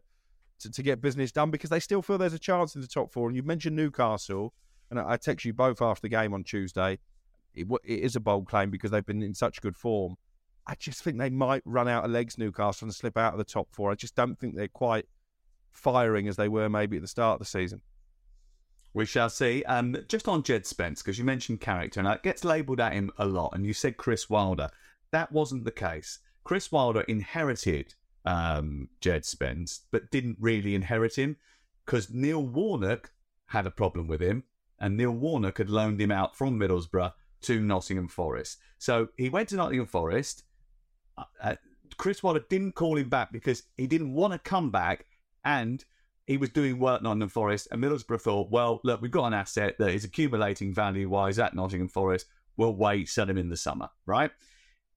to, to get business done because they still feel there's a chance in the top four. And you mentioned Newcastle, and I text you both after the game on Tuesday. It, it is a bold claim because they've been in such good form. I just think they might run out of legs, Newcastle, and slip out of the top four. I just don't think they're quite firing as they were maybe at the start of the season. We shall see. Um, just on Jed Spence, because you mentioned character, and it gets labelled at him a lot, and you said Chris Wilder. That wasn't the case. Chris Wilder inherited um, Jed Spence, but didn't really inherit him because Neil Warnock had a problem with him, and Neil Warnock had loaned him out from Middlesbrough to Nottingham Forest. So he went to Nottingham Forest uh, Chris Wilder didn't call him back because he didn't want to come back and he was doing work Nottingham Forest. And Middlesbrough thought, well, look, we've got an asset that is accumulating value wise at Nottingham Forest. We'll wait, sell him in the summer, right?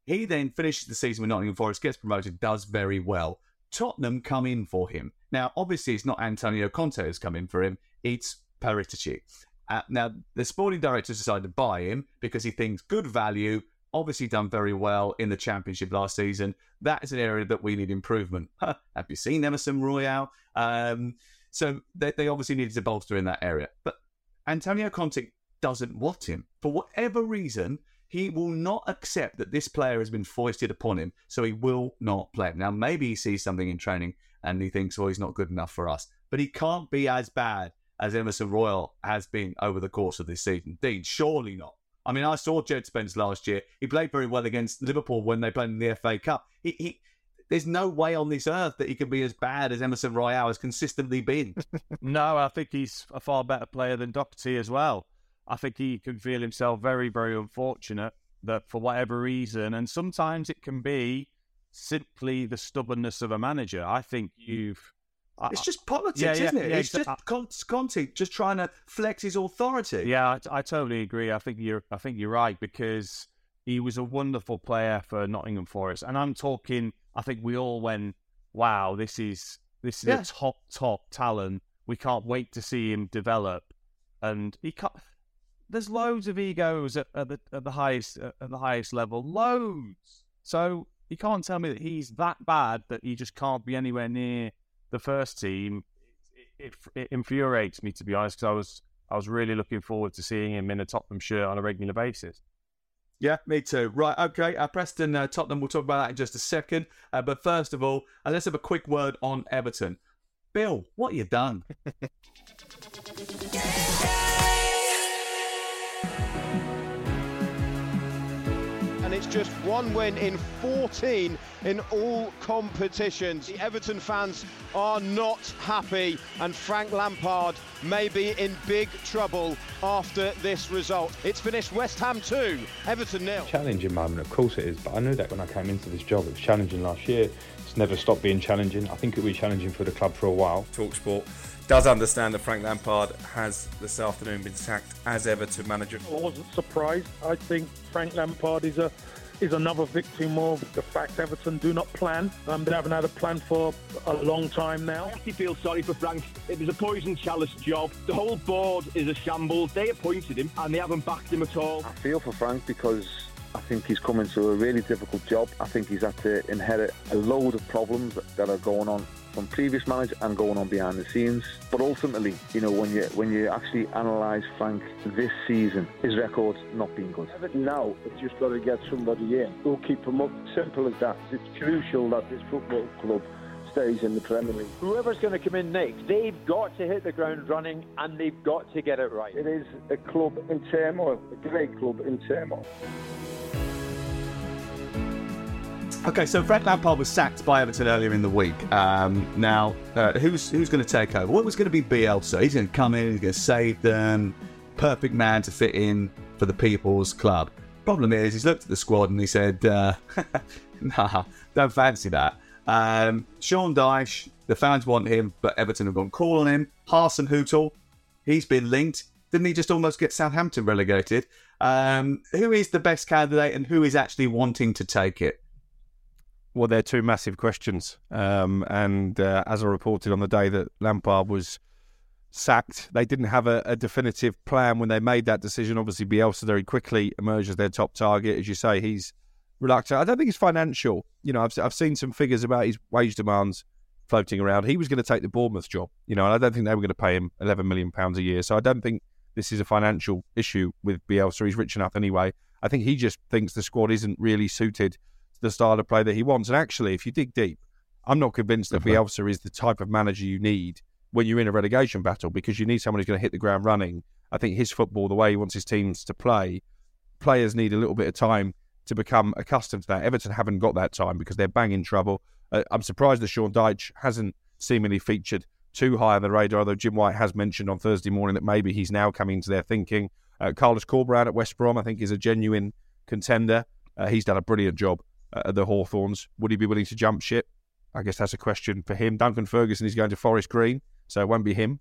He then finishes the season with Nottingham Forest, gets promoted, does very well. Tottenham come in for him. Now, obviously, it's not Antonio Conte who's come in for him, it's Paratici. Uh, now, the sporting director decided to buy him because he thinks good value, obviously done very well in the championship last season. That is an area that we need improvement. Have you seen Emerson Royal? Um, so they, they obviously needed to bolster in that area. But Antonio Conte doesn't want him. For whatever reason, he will not accept that this player has been foisted upon him, so he will not play him. Now, maybe he sees something in training and he thinks, well, he's not good enough for us. But he can't be as bad as Emerson Royal has been over the course of this season. Dean, surely not. I mean, I saw Jed Spence last year. He played very well against Liverpool when they played in the FA Cup. He, he there's no way on this earth that he can be as bad as Emerson Royal has consistently been. no, I think he's a far better player than Doherty as well. I think he can feel himself very, very unfortunate that for whatever reason, and sometimes it can be simply the stubbornness of a manager. I think mm. you've it's just politics, yeah, yeah, isn't it? Yeah, it's just Conte just trying to flex his authority. Yeah, I, I, totally agree. I think you're, I think you're right because he was a wonderful player for Nottingham Forest, and I'm talking. I think we all went, "Wow, this is this is a top top talent. We can't wait to see him develop." And he can't. There's loads of egos at, at the at the highest at the highest level, loads. So you can't tell me that he's that bad that he just can't be anywhere near the first team. It, it, it infuriates me to be honest, because I was I was really looking forward to seeing him in a Tottenham shirt on a regular basis. Yeah, me too. Right, okay. Uh, Preston, uh, Tottenham, we'll talk about that in just a second. Uh, but first of all, uh, let's have a quick word on Everton. Bill, what you done? and it's just one win in 14 in all competitions. The Everton fans are not happy, and Frank Lampard may be in big trouble after this result. It's finished West Ham 2, Everton nil. challenging moment, of course it is, but I knew that when I came into this job. It was challenging last year. It's never stopped being challenging. I think it will be challenging for the club for a while. Talksport does understand that Frank Lampard has this afternoon been sacked as Everton manager. I wasn't surprised. I think Frank Lampard is a is another victim of the fact Everton do not plan. Um, they haven't had a plan for a long time now. I actually feel sorry for Frank. It was a poison chalice job. The whole board is a shambles. They appointed him and they haven't backed him at all. I feel for Frank because I think he's come into a really difficult job. I think he's had to inherit a load of problems that are going on from previous manager and going on behind the scenes. But ultimately, you know, when you when you actually analyse Frank this season, his record's not been good. Everton now have just got to get somebody in who'll keep him up. Simple as that. It's crucial that this football club stays in the Premier League. Whoever's going to come in next, they've got to hit the ground running and they've got to get it right. It is a club in turmoil, a great club in turmoil. Okay, so Frank Lampard was sacked by Everton earlier in the week. Um, now, uh, who's who's going to take over? What was going to be Bielsa? He's going to come in, he's going to save them. Perfect man to fit in for the People's Club. Problem is, he's looked at the squad and he said, uh, "Nah, don't fancy that." Um, Sean Dyche, the fans want him, but Everton have gone call on him. Hasenhüttl, he's been linked. Didn't he just almost get Southampton relegated? Um, who is the best candidate and who is actually wanting to take it? Well, they're two massive questions. Um, and uh, as I reported on the day that Lampard was sacked, they didn't have a, a definitive plan when they made that decision. Obviously, Bielsa very quickly emerged as their top target. As you say, he's reluctant. I don't think it's financial. You know, I've, I've seen some figures about his wage demands floating around. He was going to take the Bournemouth job, you know, and I don't think they were going to pay him £11 million a year. So I don't think this is a financial issue with Bielsa. He's rich enough anyway. I think he just thinks the squad isn't really suited the style of play that he wants. And actually, if you dig deep, I'm not convinced that Bielsa is the type of manager you need when you're in a relegation battle because you need someone who's going to hit the ground running. I think his football, the way he wants his teams to play, players need a little bit of time to become accustomed to that. Everton haven't got that time because they're banging trouble. Uh, I'm surprised that Sean Dyche hasn't seemingly featured too high on the radar, although Jim White has mentioned on Thursday morning that maybe he's now coming to their thinking. Uh, Carlos Corberán at West Brom, I think, is a genuine contender. Uh, he's done a brilliant job uh, the Hawthorns. Would he be willing to jump ship? I guess that's a question for him. Duncan Ferguson is going to Forest Green, so it won't be him.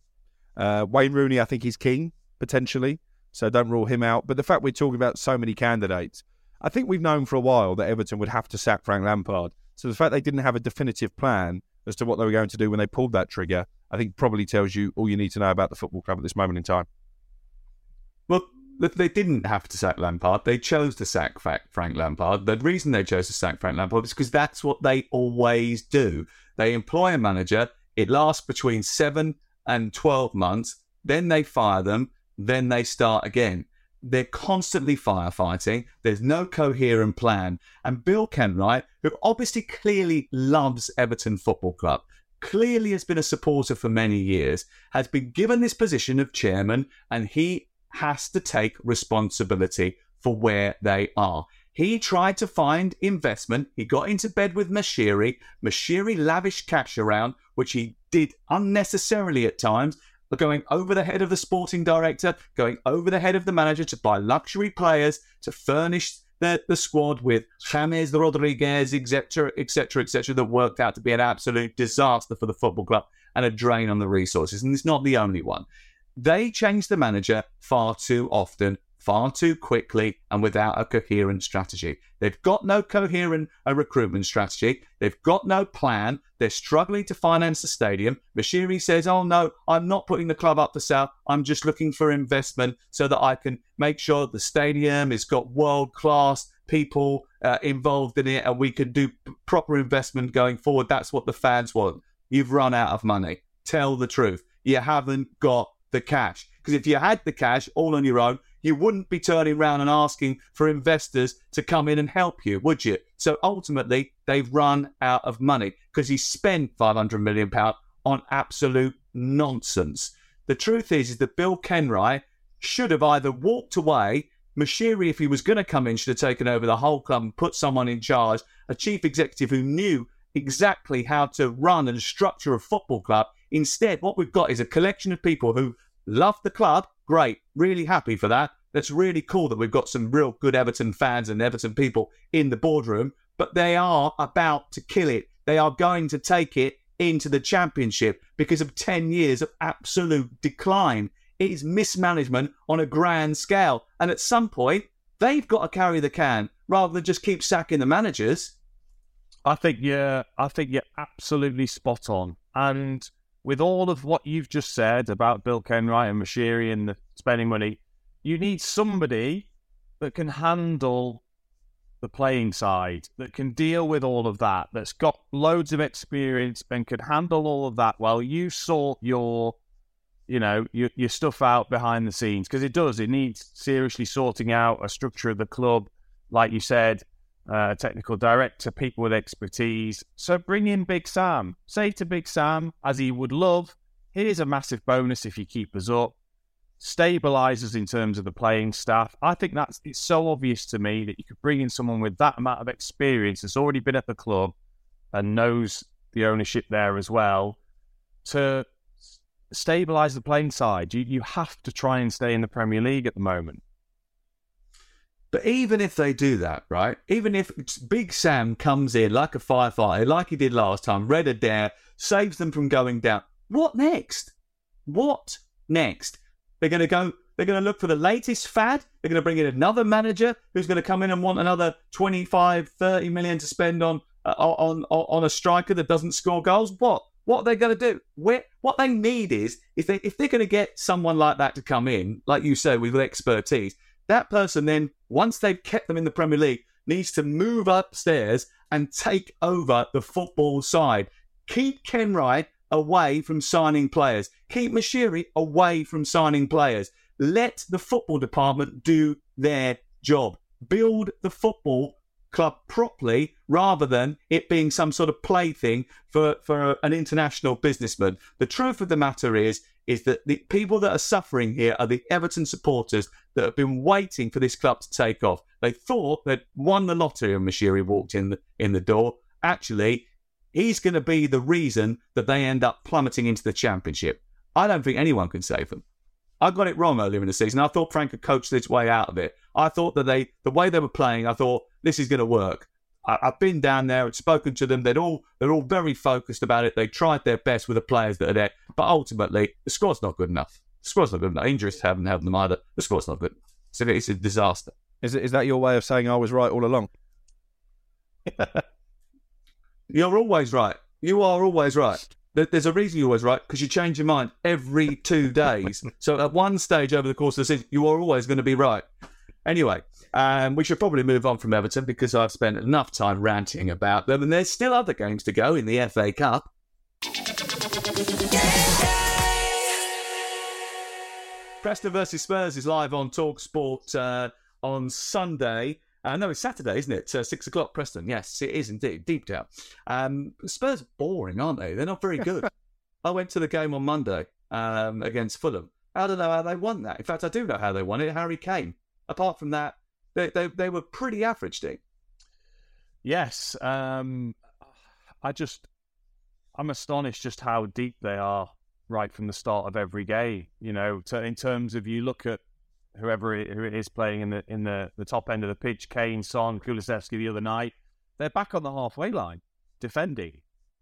Uh, Wayne Rooney, I think he's king, potentially, so don't rule him out. But the fact we're talking about so many candidates, I think we've known for a while that Everton would have to sack Frank Lampard. So the fact they didn't have a definitive plan as to what they were going to do when they pulled that trigger, I think probably tells you all you need to know about the football club at this moment in time. They didn't have to sack Lampard. They chose to sack Frank Lampard. The reason they chose to sack Frank Lampard is because that's what they always do. They employ a manager. It lasts between seven and 12 months. Then they fire them. Then they start again. They're constantly firefighting. There's no coherent plan. And Bill Kenwright, who obviously clearly loves Everton Football Club, clearly has been a supporter for many years, has been given this position of chairman, and he has to take responsibility for where they are. He tried to find investment. He got into bed with Moshiri. Moshiri lavished cash around, which he did unnecessarily at times, going over the head of the sporting director, going over the head of the manager to buy luxury players, to furnish the, the squad with James Rodriguez, etc., etc., etc., that worked out to be an absolute disaster for the football club and a drain on the resources. And it's not the only one. They change the manager far too often far too quickly and without a coherent strategy. They've got no coherent uh, recruitment strategy. They've got no plan. They're struggling to finance the stadium. Moshiri says, Oh, no, I'm not putting the club up for sale. I'm just looking for investment so that I can make sure the stadium has got world class people uh, involved in it and we can do proper investment going forward. That's what the fans want. You've run out of money. Tell the truth. You haven't got the cash. Because if you had the cash all on your own, you wouldn't be turning around and asking for investors to come in and help you, would you? So ultimately, they've run out of money because he spent £500 million on absolute nonsense. The truth is, is that Bill Kenwright should have either walked away. Moshiri, if he was going to come in, should have taken over the whole club and put someone in charge, a chief executive who knew exactly how to run and structure a football club. Instead, what we've got is a collection of people who love the club. Great, really happy for that. That's really cool that we've got some real good Everton fans and Everton people in the boardroom, but they are about to kill it. They are going to take it into the championship because of 10 years of absolute decline. It is mismanagement on a grand scale. And at some point, they've got to carry the can rather than just keep sacking the managers. I think you're, I think you're absolutely spot on. And with all of what you've just said about Bill Kenwright and Moshiri and the spending money, you need somebody that can handle the playing side, that can deal with all of that, that's got loads of experience and can handle all of that while you sort your, you know, your, your stuff out behind the scenes. Because it does, it needs seriously sorting out a structure of the club, like you said, uh, technical director, people with expertise. So bring in Big Sam. Say to Big Sam, as he would love, here's a massive bonus if you keep us up stabilizes in terms of the playing staff. I think that's it's so obvious to me that you could bring in someone with that amount of experience that's already been at the club and knows the ownership there as well to stabilize the playing side. You you have to try and stay in the Premier League at the moment. But even if they do that, right? Even if Big Sam comes in like a firefighter, like he did last time, Red Adair, saves them from going down, what next? What next? They're going to go. They're going to look for the latest fad. They're going to bring in another manager who's going to come in and want another 25, 30 million to spend on uh, on, on a striker that doesn't score goals. What? What are they going to do? Where, what they need is if they if they're going to get someone like that to come in, like you say, with expertise, that person then once they've kept them in the Premier League needs to move upstairs and take over the football side. Keep Kenwright away from signing players. Keep Moshiri away from signing players. Let the football department do their job. Build the football club properly rather than it being some sort of plaything for, for an international businessman. The truth of the matter is is that the people that are suffering here are the Everton supporters that have been waiting for this club to take off. They thought they'd won the lottery when Moshiri walked in the, in the door. Actually, He's going to be the reason that they end up plummeting into the championship. I don't think anyone can save them. I got it wrong earlier in the season. I thought Frank had coached his way out of it. I thought that they, the way they were playing, I thought this is going to work. I, have been down there and spoken to them. They're all they're all very focused about it. They tried their best with the players that are there, but ultimately the squad's not good enough. The squad's not good enough. Injuries haven't helped them either. The squad's not good. So it's a disaster. Is it, is that your way of saying I was right all along? You're always right. You are always right. There's a reason you're always right because you change your mind every two days. so at one stage over the course of the season, you are always going to be right. Anyway, um, we should probably move on from Everton because I've spent enough time ranting about them, and there's still other games to go in the FA Cup. Preston versus Spurs is live on Talk Sport uh, on Sunday. Uh, no, it's Saturday, isn't it? Uh, six o'clock, Preston. Yes, it is indeed. Deep down. Um, Spurs are boring, aren't they? They're not very good. I went to the game on Monday um, against Fulham. I don't know how they won that. In fact, I do know how they won it. Harry Kane. Apart from that, they they, they were pretty average, Dean. Yes. Um, I just, I'm astonished just how deep they are right from the start of every game. You know, to, in terms of you look at whoever it, who it is playing in the in the, the top end of the pitch, Kane, Son, Kulusevski the other night, they're back on the halfway line defending,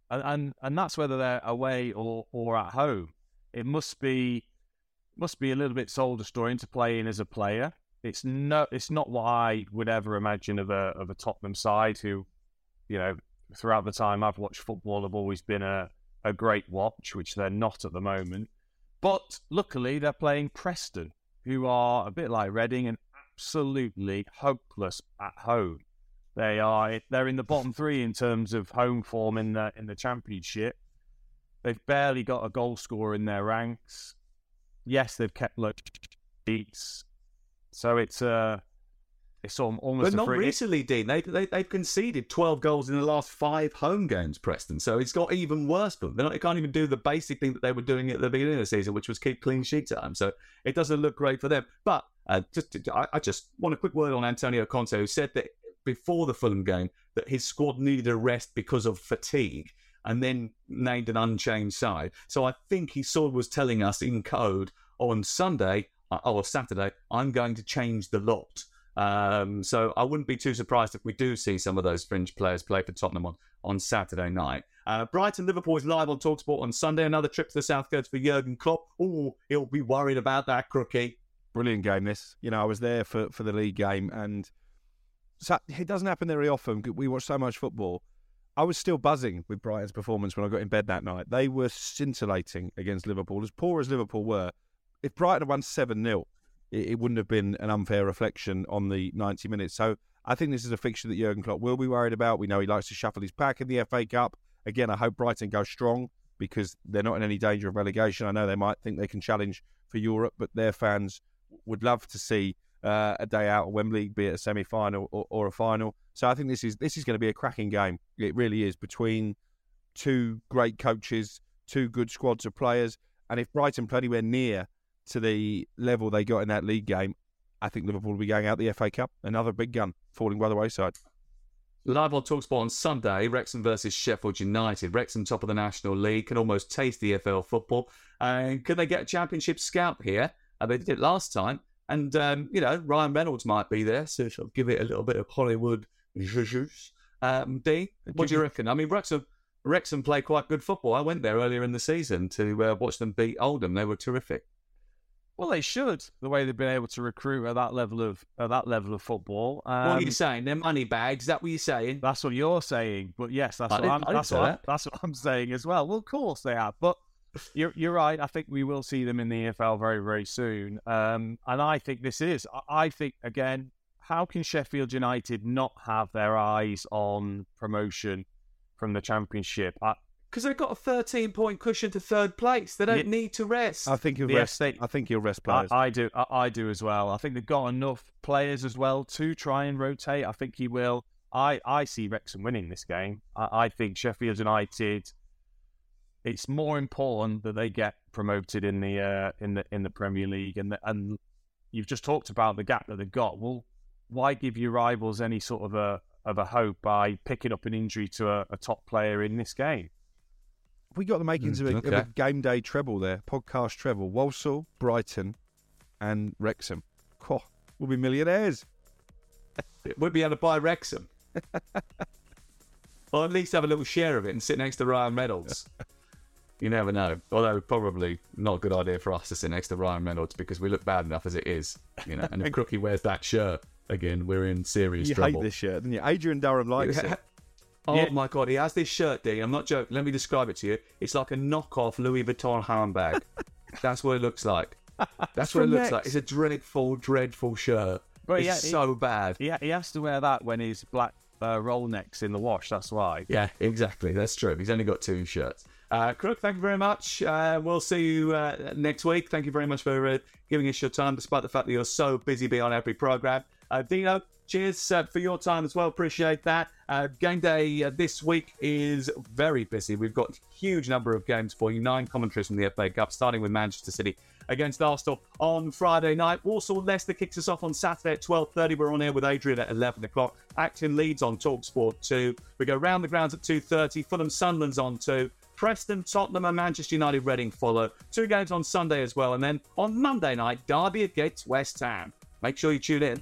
and and, and that's whether they're away or, or at home. It must be must be a little bit soul destroying to play in as a player it's no, it's not what I would ever imagine of a of a Tottenham side who, you know, throughout the time I've watched football have always been a a great watch, which they're not at the moment. But luckily, they're playing Preston, who are a bit like Reading and absolutely hopeless at home. They are they're in the bottom three in terms of home form in the in the championship. They've barely got a goal scorer in their ranks. Yes, they've kept low beats, so it's uh it's almost. But not free, recently, Dean. They, they they've conceded twelve goals in the last five home games, Preston. So it's got even worse for them. Not, they can't even do the basic thing that they were doing at the beginning of the season, which was keep clean sheet time. So it doesn't look great for them. But uh, just I, I just want a quick word on Antonio Conte, who said that before the Fulham game that his squad needed a rest because of fatigue and then named an unchanged side. So I think he sort of was telling us in code on Sunday uh, or Saturday, I'm going to change the lot. Um, so I wouldn't be too surprised if we do see some of those fringe players play for Tottenham on, on Saturday night. Uh, Brighton Liverpool is live on Talksport on Sunday. Another trip to the South Coast for Jurgen Klopp. Oh, he'll be worried about that crookie. Brilliant game, this. You know, I was there for, for the league game, and so it doesn't happen very often. We watch so much football. I was still buzzing with Brighton's performance when I got in bed that night. They were scintillating against Liverpool. As poor as Liverpool were, if Brighton had won 7 0, it, it, wouldn't have been an unfair reflection on the 90 minutes. So I think this is a fixture that Jurgen Klopp will be worried about. We know he likes to shuffle his pack in the FA Cup. Again, I hope Brighton go strong because they're not in any danger of relegation. I know they might think they can challenge for Europe, but their fans would love to see uh, a day out at Wembley, be it a semi final or, or, a final. So I think this is this is going to be a cracking game. It really is between two great coaches, two good squads of players, and if Brighton play anywhere near to the level they got in that league game, I think Liverpool will be going out the FA Cup. Another big gun falling by the wayside. Live on Talksport on Sunday, Wrexham versus Sheffield United. Wrexham top of the National League can almost taste the EFL football. And uh, can they get a championship scalp here? Uh, they did it last time. And, um, you know, Ryan Reynolds might be there, so sort of give it a little bit of Hollywood juice. Um, D, what do you reckon? I mean, Wrexham, Wrexham play quite good football. I went there earlier in the season to uh, watch them beat Oldham. They were terrific. Well, they should. The way they've been able to recruit at that level of at that level of football. Um, what are you saying? They're money bags. Is that what you're saying? That's what you're saying. But yes, that's I what I'm. That's what, that. that's what I'm saying as well. Well, of course they are. But you're you're right. I think we will see them in the EFL very very soon. Um, and I think this is. I think again, how can Sheffield United not have their eyes on promotion from the Championship? I, because they've got a 13 point cushion to third place. They don't yeah. need to rest. I think you'll rest. They, I think you'll rest players. I, I do. I, I, do as well. I think they've got enough players as well to try and rotate. I think he will. I, I see Wrexham winning this game. I, I think Sheffield United. It's more important that they get promoted in the uh, in the in the Premier League, and the, and you've just talked about the gap that they've got. Well, why give your rivals any sort of a of a hope by picking up an injury to a, a top player in this game? We got the makings mm, of, a, okay. of, a, game day treble there, podcast treble. Walsall, Brighton, and Wrexham. Oh, we'll be millionaires. we'll be able to buy Wrexham. or at least have a little share of it and sit next to Ryan Reynolds. you never know. Although probably not a good idea for us to sit next to Ryan Reynolds because we look bad enough as it is. You know, and if Crookie wears that shirt again, we're in serious you trouble. You hate this shirt, didn't you? Adrian Durham likes it. Oh yeah. my god, he has this shirt, D. I'm not joking. Let me describe it to you. It's like a knockoff Louis Vuitton handbag. That's what it looks like. That's what it looks like. It's a dreadful, dreadful shirt. But it's yeah, so he, bad. Yeah, he has to wear that when he's black uh, roll necks in the wash. That's why. Yeah, exactly. That's true. He's only got two shirts. Uh, Crook, thank you very much. Uh, we'll see you uh, next week. Thank you very much for uh, giving us your time, despite the fact that you're so busy on every program. Uh, Dino, cheers uh, for your time as well. Appreciate that. Game day this week is very busy. We've got a huge number of games for you. Nine commentaries from the FA Cup, starting with Manchester City against Arsenal on Friday night. Walsall Leicester kicks us off on Saturday at 12.30. We're on here with Adrian at 11 o'clock. Acton Leeds on Talksport 2. We go round the grounds at 2.30. Fulham Sunderland's on 2. Preston, Tottenham, and Manchester United Reading follow. Two games on Sunday as well. And then on Monday night, Derby against West Ham. Make sure you tune in.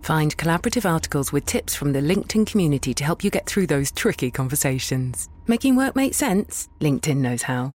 Find collaborative articles with tips from the LinkedIn community to help you get through those tricky conversations. Making work make sense? LinkedIn knows how.